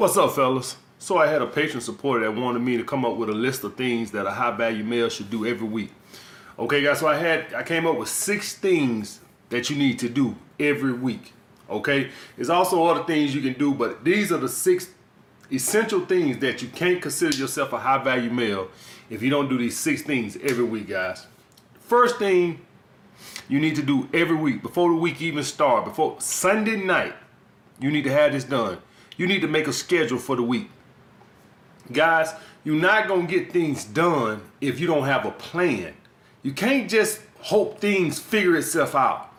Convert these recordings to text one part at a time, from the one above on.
What's up, fellas? So I had a Patreon supporter that wanted me to come up with a list of things that a high value male should do every week. Okay, guys, so I had I came up with six things that you need to do every week. Okay, there's also other things you can do, but these are the six essential things that you can't consider yourself a high value male if you don't do these six things every week, guys. First thing you need to do every week before the week even start, before Sunday night, you need to have this done you need to make a schedule for the week. Guys, you're not going to get things done if you don't have a plan. You can't just hope things figure itself out.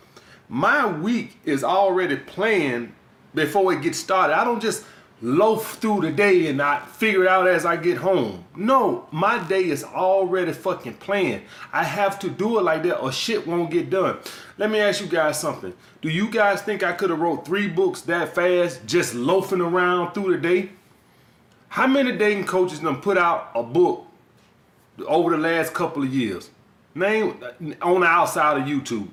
My week is already planned before it gets started. I don't just loaf through the day and I figure it out as I get home. No, my day is already fucking planned. I have to do it like that or shit won't get done. Let me ask you guys something. Do you guys think I could have wrote three books that fast just loafing around through the day? How many dating coaches done put out a book over the last couple of years? Name on the outside of YouTube.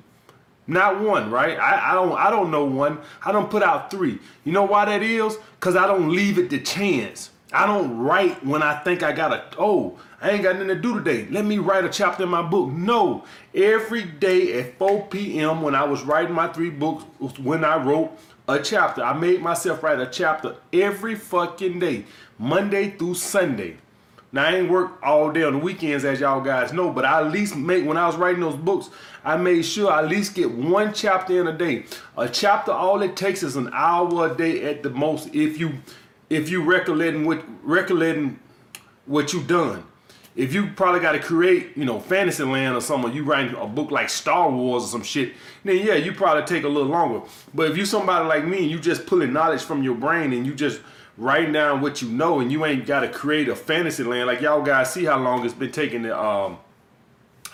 Not one, right? I, I don't I don't know one. I don't put out three. You know why that is? Cause I don't leave it to chance. I don't write when I think I gotta oh, I ain't got nothing to do today. Let me write a chapter in my book. No. Every day at 4 p.m. when I was writing my three books, when I wrote a chapter. I made myself write a chapter every fucking day. Monday through Sunday. Now I ain't work all day on the weekends as y'all guys know, but I at least make when I was writing those books, I made sure I at least get one chapter in a day. A chapter, all it takes is an hour a day at the most if you if you recollecting what recollecting what you done. If you probably got to create, you know, Fantasyland or something, you writing a book like Star Wars or some shit, then yeah, you probably take a little longer. But if you somebody like me, and you just pulling knowledge from your brain and you just writing down what you know and you ain't got to create a fantasy land like y'all guys see how long it's been taking the um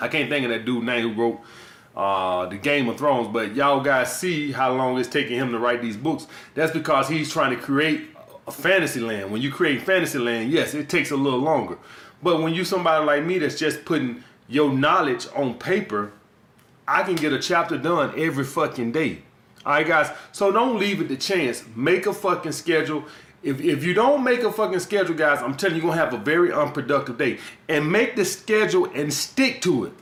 I can't think of that dude name who wrote uh, the Game of Thrones, but y'all guys see how long it's taking him to write these books. That's because he's trying to create a fantasy land. When you create fantasy land, yes, it takes a little longer. But when you somebody like me that's just putting your knowledge on paper, I can get a chapter done every fucking day. All right, guys. So don't leave it to chance. Make a fucking schedule. If, if you don't make a fucking schedule, guys, I'm telling you, you're to have a very unproductive day. And make the schedule and stick to it.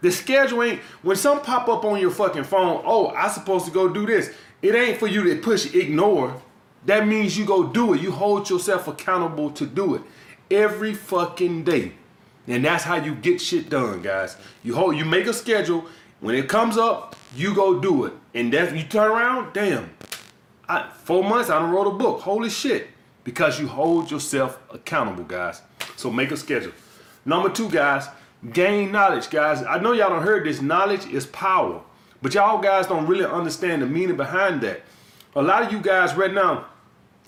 The schedule ain't, when some pop up on your fucking phone, oh, I supposed to go do this. It ain't for you to push ignore. That means you go do it. You hold yourself accountable to do it every fucking day. And that's how you get shit done, guys. You hold, you make a schedule. When it comes up, you go do it. And that you turn around, damn, I, four months, I don't wrote a book. Holy shit. Because you hold yourself accountable, guys. So make a schedule. Number two, guys, gain knowledge, guys. I know y'all don't heard this. Knowledge is power. But y'all guys don't really understand the meaning behind that. A lot of you guys right now,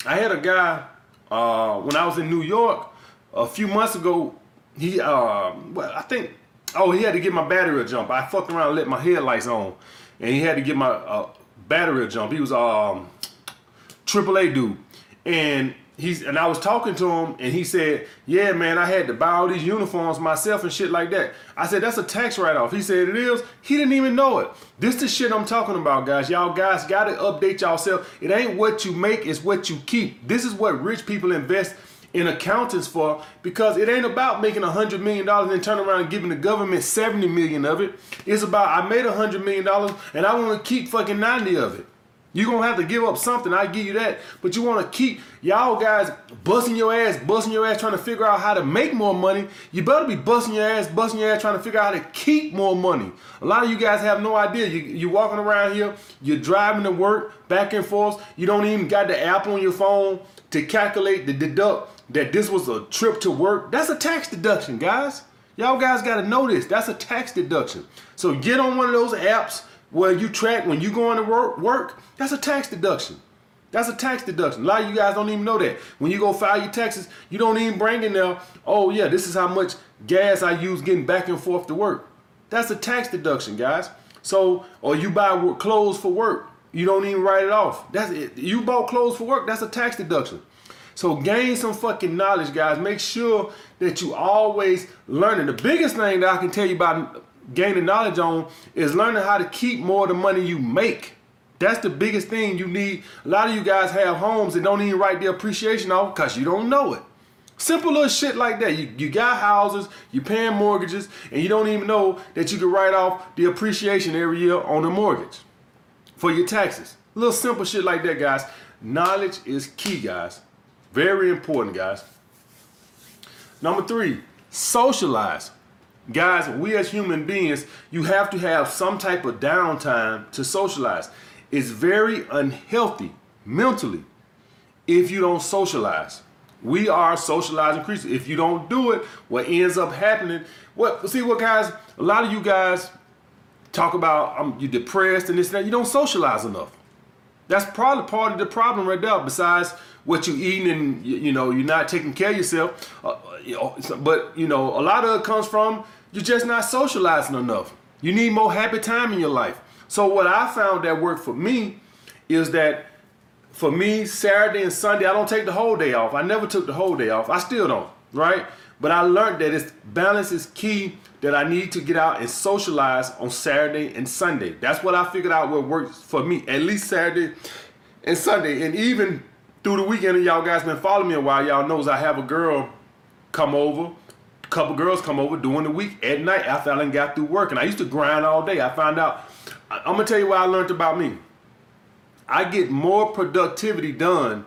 I had a guy uh, when I was in New York a few months ago. He, uh, well, I think, oh, he had to get my battery a jump. I fucked around and let my headlights on, and he had to get my uh, battery a jump. He was um, AAA dude. And he's and I was talking to him and he said, Yeah, man, I had to buy all these uniforms myself and shit like that. I said, That's a tax write-off. He said it is. He didn't even know it. This the shit I'm talking about, guys. Y'all guys gotta update yourself. It ain't what you make, it's what you keep. This is what rich people invest in accountants for because it ain't about making a hundred million dollars and turn around and giving the government 70 million of it. It's about I made a hundred million dollars and I want to keep fucking 90 of it. You're gonna have to give up something, I give you that. But you wanna keep y'all guys busting your ass, busting your ass trying to figure out how to make more money. You better be busting your ass, busting your ass trying to figure out how to keep more money. A lot of you guys have no idea. You, you're walking around here, you're driving to work back and forth. You don't even got the app on your phone to calculate the deduct that this was a trip to work. That's a tax deduction, guys. Y'all guys gotta know this. That's a tax deduction. So get on one of those apps where you track when you going to work, work, that's a tax deduction. That's a tax deduction. A lot of you guys don't even know that. When you go file your taxes, you don't even bring in there, oh yeah, this is how much gas I use getting back and forth to work. That's a tax deduction, guys. So, or you buy clothes for work, you don't even write it off. That's it. You bought clothes for work, that's a tax deduction. So gain some fucking knowledge, guys. Make sure that you always learning. The biggest thing that I can tell you about gaining knowledge on is learning how to keep more of the money you make. That's the biggest thing you need. A lot of you guys have homes and don't even write the appreciation off because you don't know it. Simple little shit like that. You, you got houses, you're paying mortgages, and you don't even know that you can write off the appreciation every year on the mortgage for your taxes. Little simple shit like that, guys. Knowledge is key, guys. Very important, guys. Number three, socialize. Guys, we as human beings, you have to have some type of downtime to socialize. It's very unhealthy mentally if you don't socialize. We are socializing creatures. If you don't do it, what ends up happening, what see what guys, a lot of you guys talk about um, you're depressed and this and that. You don't socialize enough. That's probably part of the problem right there. Besides what you eating and you, you know you're not taking care of yourself. Uh, you know, but you know a lot of it comes from you're just not socializing enough. You need more happy time in your life. So what I found that worked for me is that for me Saturday and Sunday I don't take the whole day off. I never took the whole day off. I still don't, right? But I learned that it's balance is key that I need to get out and socialize on Saturday and Sunday. That's what I figured out what works for me. At least Saturday and Sunday. And even through the weekend, and y'all guys been following me a while, y'all knows I have a girl come over, couple girls come over during the week at night after I done got through work. And I used to grind all day. I found out, I'm gonna tell you what I learned about me. I get more productivity done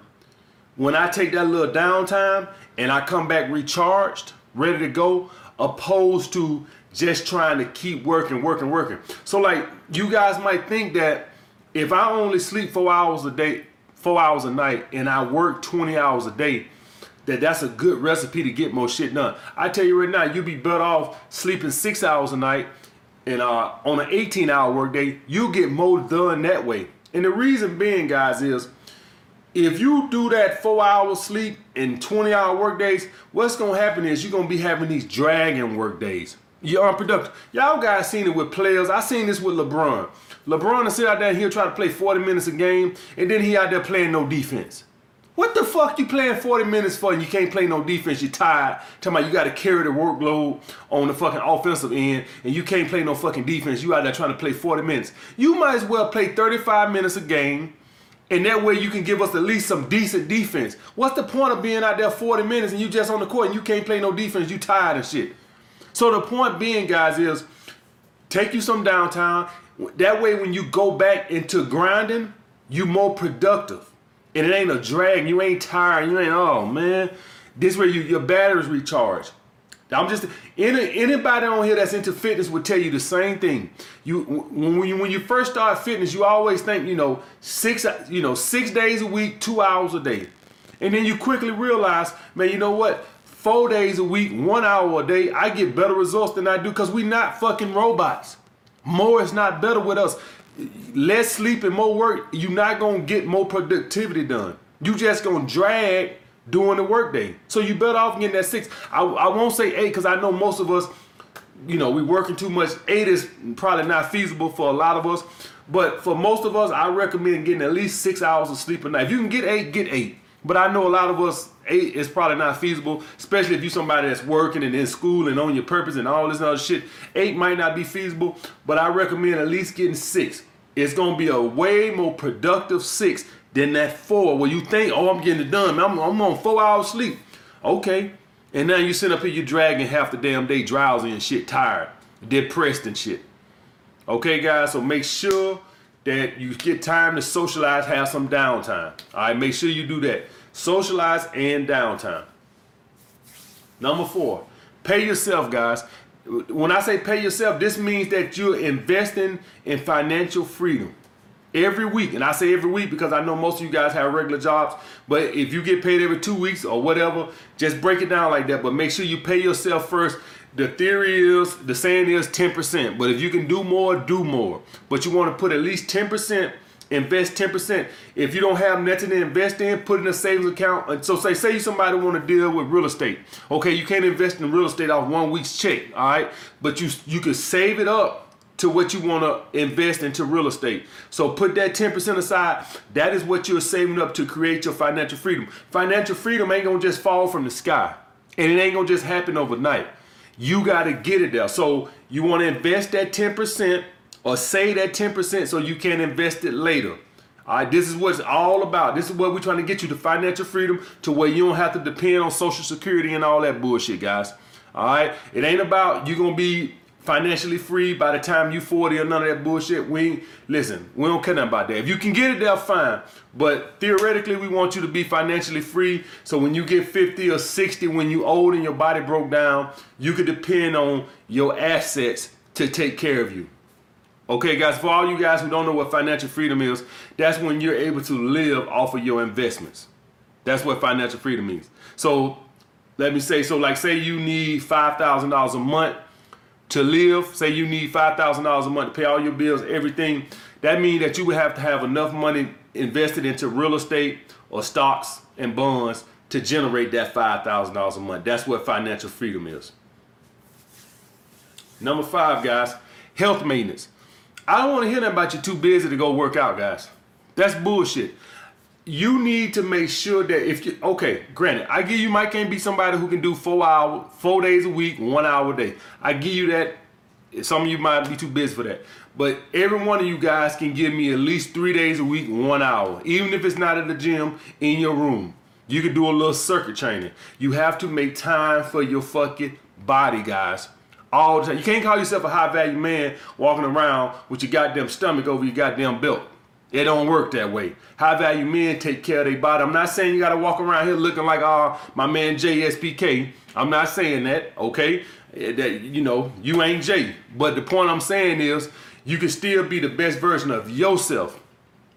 when I take that little downtime and I come back recharged, ready to go, opposed to just trying to keep working, working, working. So like you guys might think that if I only sleep four hours a day, four hours a night, and I work 20 hours a day, that that's a good recipe to get more shit done. I tell you right now, you'd be better off sleeping six hours a night and uh, on an 18 hour workday, you get more done that way. And the reason being, guys, is if you do that four hour sleep in 20 hour workdays, what's gonna happen is you're gonna be having these dragging workdays. You're unproductive. Y'all guys seen it with players. I seen this with LeBron. LeBron will sit out there and he'll try to play 40 minutes a game, and then he out there playing no defense. What the fuck you playing 40 minutes for and you can't play no defense? You're tired. Talking about you got to carry the workload on the fucking offensive end and you can't play no fucking defense. You out there trying to play 40 minutes. You might as well play 35 minutes a game and that way you can give us at least some decent defense. What's the point of being out there 40 minutes and you just on the court and you can't play no defense? You tired and shit. So the point being, guys, is take you some downtime. That way when you go back into grinding, you more productive. And it ain't a drag. You ain't tired. You ain't, oh man. This way you, your batteries recharge. I'm just any, anybody on here that's into fitness would tell you the same thing. You when you when you first start fitness, you always think you know six you know six days a week, two hours a day, and then you quickly realize, man, you know what? Four days a week, one hour a day, I get better results than I do because we not fucking robots. More is not better with us. Less sleep and more work, you're not gonna get more productivity done. You just gonna drag during the workday. So you better off getting that six. I, I won't say eight because I know most of us, you know, we working too much. Eight is probably not feasible for a lot of us. But for most of us, I recommend getting at least six hours of sleep a night. If you can get eight, get eight. But I know a lot of us, eight is probably not feasible, especially if you're somebody that's working and in school and on your purpose and all this other shit. Eight might not be feasible, but I recommend at least getting six. It's gonna be a way more productive six than that four, where you think, oh, I'm getting it done. I'm, I'm on four hours sleep. Okay. And now you sit up here, you dragging half the damn day drowsy and shit, tired, depressed and shit. Okay, guys, so make sure that you get time to socialize, have some downtime. All right, make sure you do that. Socialize and downtime. Number four, pay yourself, guys. When I say pay yourself, this means that you're investing in financial freedom every week. And I say every week because I know most of you guys have regular jobs. But if you get paid every two weeks or whatever, just break it down like that. But make sure you pay yourself first. The theory is, the saying is 10%. But if you can do more, do more. But you want to put at least 10%, invest 10%. If you don't have nothing to invest in, put in a savings account. So say, say you somebody want to deal with real estate. Okay, you can't invest in real estate off one week's check, all right? But you you can save it up to what you want to invest into real estate. So put that 10% aside. That is what you're saving up to create your financial freedom. Financial freedom ain't going to just fall from the sky. And it ain't going to just happen overnight. You got to get it there. So you want to invest that 10% or save that 10% so you can invest it later. All right, this is what it's all about. This is what we're trying to get you to financial freedom to where you don't have to depend on Social Security and all that bullshit, guys. All right, it ain't about you gonna be financially free by the time you 40 or none of that bullshit. We listen, we don't care nothing about that. If you can get it there, fine. But theoretically, we want you to be financially free. So when you get 50 or 60, when you old and your body broke down, you could depend on your assets to take care of you. Okay, guys, for all you guys who don't know what financial freedom is, that's when you're able to live off of your investments. That's what financial freedom means. So let me say, so like say you need $5,000 a month to live, say you need $5,000 a month to pay all your bills, everything, that means that you would have to have enough money invested into real estate or stocks and bonds to generate that $5,000 a month. That's what financial freedom is. Number five, guys, health maintenance. I don't want to hear that about you too busy to go work out, guys. That's bullshit. You need to make sure that if you okay, granted, I give you might can't be somebody who can do four hour, four days a week, one hour a day. I give you that. Some of you might be too busy for that. But every one of you guys can give me at least three days a week, one hour. Even if it's not at the gym, in your room. You can do a little circuit training. You have to make time for your fucking body, guys all the time. You can't call yourself a high value man walking around with your goddamn stomach over your goddamn belt. It don't work that way. High value men take care of their body. I'm not saying you gotta walk around here looking like uh my man JSPK. I'm not saying that, okay? Eh, that you know, you ain't Jay. But the point I'm saying is you can still be the best version of yourself.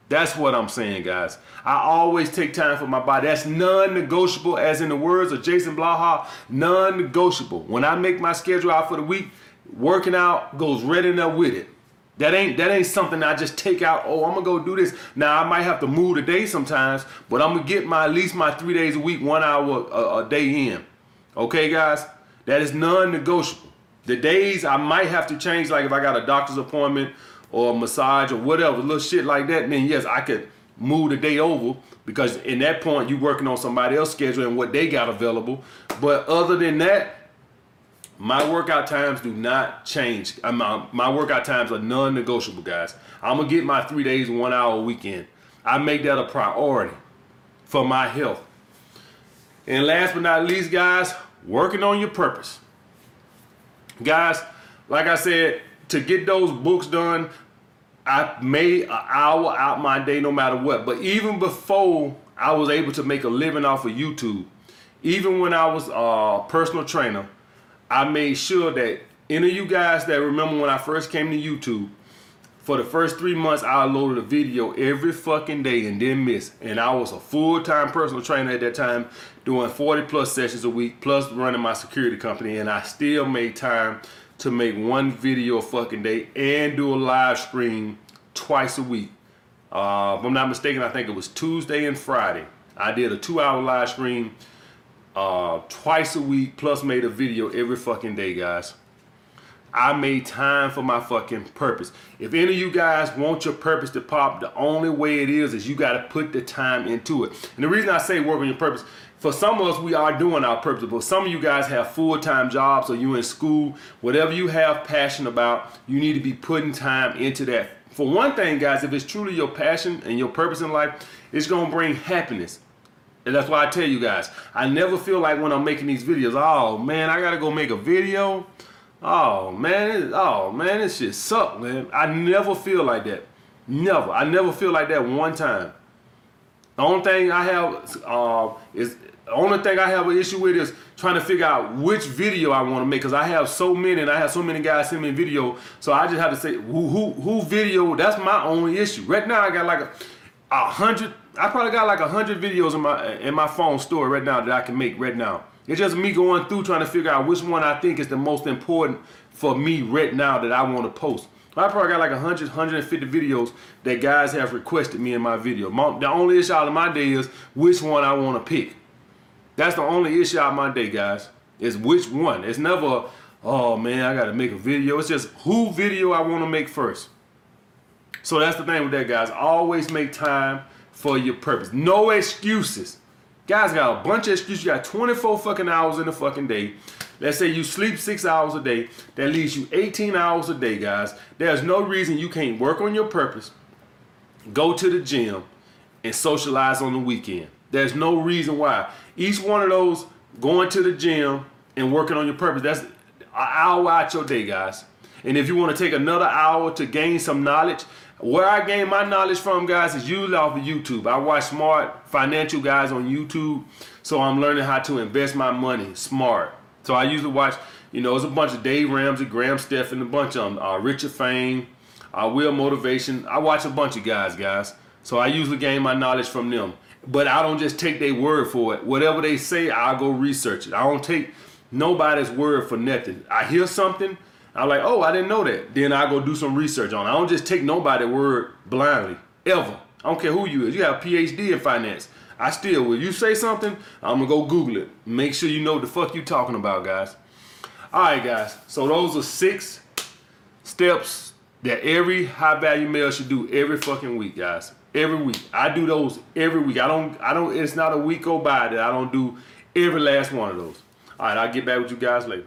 That's what I'm saying, guys. I always take time for my body. That's non-negotiable, as in the words of Jason Blaha, non-negotiable. When I make my schedule out for the week, working out goes right in there with it. That ain't that ain't something I just take out. Oh, I'm gonna go do this. Now I might have to move a day sometimes, but I'm gonna get my at least my three days a week, one hour a, a day in. Okay, guys, that is non-negotiable. The days I might have to change, like if I got a doctor's appointment or a massage or whatever, little shit like that, then yes, I could move the day over because in that point you're working on somebody else's schedule and what they got available. But other than that, my workout times do not change. Uh, my, my workout times are non-negotiable, guys. I'm gonna get my three days, one hour weekend. I make that a priority for my health. And last but not least, guys, working on your purpose. Guys, like I said, to get those books done, I made an hour out my day no matter what. But even before I was able to make a living off of YouTube, even when I was a personal trainer, I made sure that any of you guys that remember when I first came to YouTube, for the first three months, I loaded a video every fucking day and didn't miss. And I was a full-time personal trainer at that time, doing 40 plus sessions a week, plus running my security company. And I still made time to make one video a fucking day and do a live stream twice a week. Uh, if I'm not mistaken, I think it was Tuesday and Friday. I did a two-hour live stream uh, twice a week, plus made a video every fucking day, guys. I made time for my fucking purpose. If any of you guys want your purpose to pop, the only way it is is you got to put the time into it. And the reason I say work on your purpose, for some of us, we are doing our purpose, but some of you guys have full-time jobs or you in school. Whatever you have passion about, you need to be putting time into that. For one thing, guys, if it's truly your passion and your purpose in life, it's going to bring happiness. And that's why I tell you guys, I never feel like when I'm making these videos, oh man, I got to go make a video Oh man, oh man, this shit suck, man. I never feel like that. Never. I never feel like that one time. The only thing I have uh, is the only thing I have an issue with is trying to figure out which video I want to make because I have so many and I have so many guys send me video. So I just have to say who who who video. That's my only issue. Right now I got like a, a hundred. I probably got like a hundred videos in my in my phone store right now that I can make right now. It's just me going through trying to figure out which one I think is the most important for me right now that I want to post. I probably got like 100, 150 videos that guys have requested me in my video. The only issue out of my day is which one I want to pick. That's the only issue of my day, guys, is which one. It's never, oh man, I got to make a video. It's just who video I want to make first. So that's the thing with that, guys. Always make time for your purpose. No excuses. Guys got a bunch of excuses. You got 24 fucking hours in the fucking day. Let's say you sleep six hours a day. That leaves you 18 hours a day, guys. There's no reason you can't work on your purpose, go to the gym, and socialize on the weekend. There's no reason why. Each one of those going to the gym and working on your purpose, that's an hour out your day, guys. And if you want to take another hour to gain some knowledge, where I gain my knowledge from, guys, is usually off of YouTube. I watch smart financial guys on YouTube, so I'm learning how to invest my money smart. So I usually watch, you know, it's a bunch of Dave Ramsey, Graham Stephan, a bunch of them, uh, Richard Fain, uh, Will Motivation. I watch a bunch of guys, guys. So I usually gain my knowledge from them. But I don't just take their word for it. Whatever they say, I'll go research it. I don't take nobody's word for nothing. I hear something, I'm like, oh, I didn't know that. Then I go do some research on it. I don't just take nobody's word blindly, ever. I don't care who you is. You have a PhD in finance. I still, will you say something, I'm gonna go Google it. Make sure you know what the fuck you talking about, guys. All right, guys. So those are six steps that every high value male should do every fucking week, guys. Every week. I do those every week. I don't. I don't. It's not a week go by that I don't do every last one of those. All right. I'll get back with you guys later.